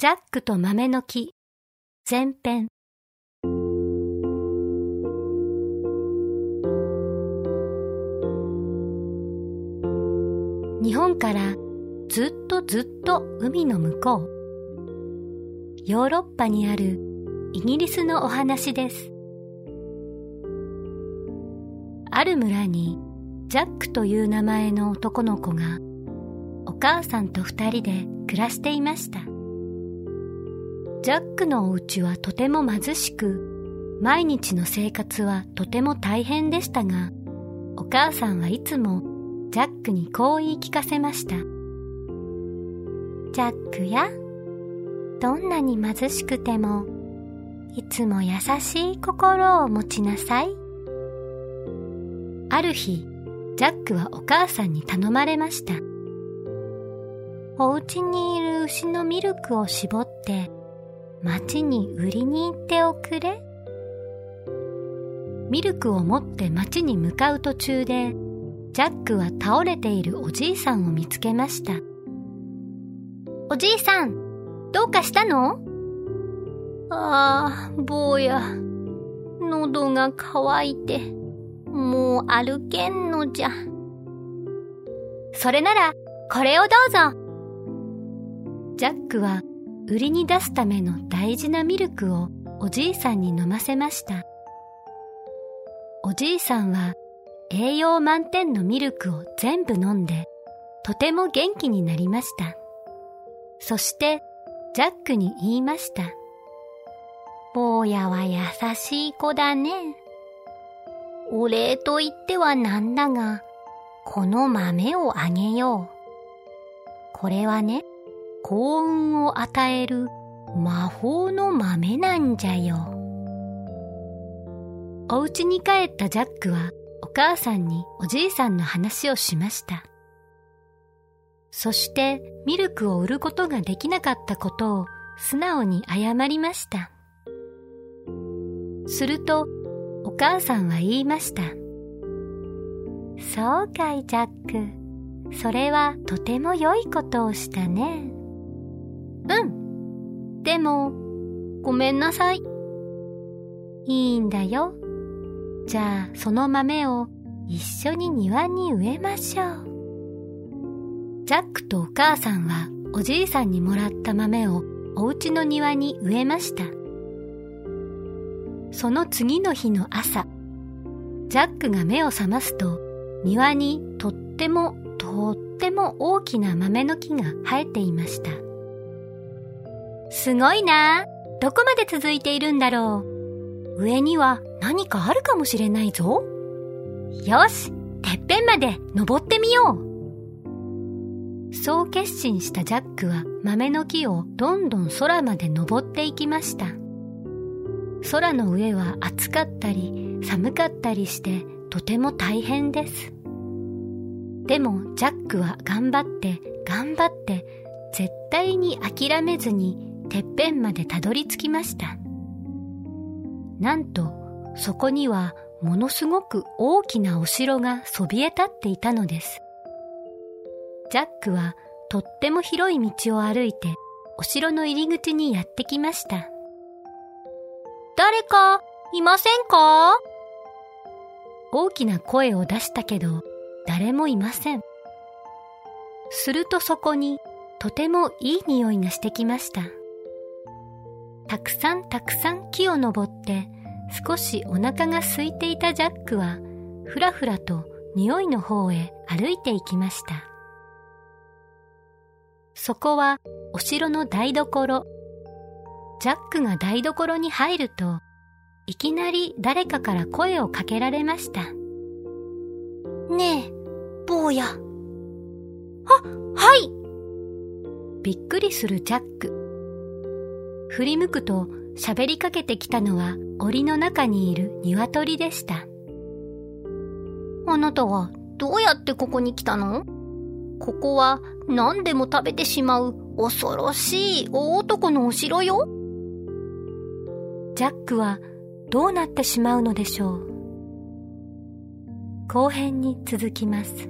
ジャックと豆の木。前編。日本からずっとずっと海の向こう。ヨーロッパにあるイギリスのお話です。ある村にジャックという名前の男の子がお母さんと二人で暮らしていました。ジャックのお家はとても貧しく毎日の生活はとても大変でしたがお母さんはいつもジャックにこう言い聞かせました。ジャックやどんなに貧しくてもいつも優しい心を持ちなさい。ある日ジャックはお母さんに頼まれました。お家にいる牛のミルクを絞って町に売りに行っておくれ。ミルクを持って町に向かう途中でジャックは倒れているおじいさんを見つけました。おじいさんどうかしたの？ああ坊や。喉が渇いてもう歩けんのじゃ。それならこれをどうぞ。ジャックは売りに出すための大事なミルクをおじいさんに飲ませました。おじいさんは栄養満点のミルクを全部飲んでとても元気になりました。そしてジャックに言いました坊やは優しい子だね。お礼と言ってはなんだがこの豆をあげよう。これはね幸運を与える魔法の豆なんじゃよ。お家に帰ったジャックはお母さんにおじいさんの話をしました。そしてミルクを売ることができなかったことを素直に謝りました。するとお母さんは言いました。そうかいジャック。それはとても良いことをしたね。うん。でも、ごめんなさい。いいんだよ。じゃあ、その豆を一緒に庭に植えましょう。ジャックとお母さんはおじいさんにもらった豆をお家の庭に植えました。その次の日の朝、ジャックが目を覚ますと庭にとってもとっても大きな豆の木が生えていました。すごいな。どこまで続いているんだろう。上には何かあるかもしれないぞ。よし、てっぺんまで登ってみよう。そう決心したジャックは豆の木をどんどん空まで登っていきました。空の上は暑かったり寒かったりしてとても大変です。でもジャックは頑張って頑張って絶対に諦めずにてっぺんまでたどり着きました。なんと、そこにはものすごく大きなお城がそびえ立っていたのです。ジャックはとっても広い道を歩いてお城の入り口にやってきました。誰かいませんか？大きな声を出したけど誰もいません。するとそこにとてもいい匂いがしてきました。たくさんたくさん木を登って少しお腹が空いていたジャックはふらふらと匂いの方へ歩いていきました。そこはお城の台所。ジャックが台所に入るといきなり誰かから声をかけられました。ねえ、坊や。あ、はい。びっくりするジャック。振り向くと喋りかけてきたのは檻の中にいる鶏でした。あなたはどうやってここに来たの？ここは何でも食べてしまう恐ろしい大男のお城よ。ジャックはどうなってしまうのでしょう。後編に続きます。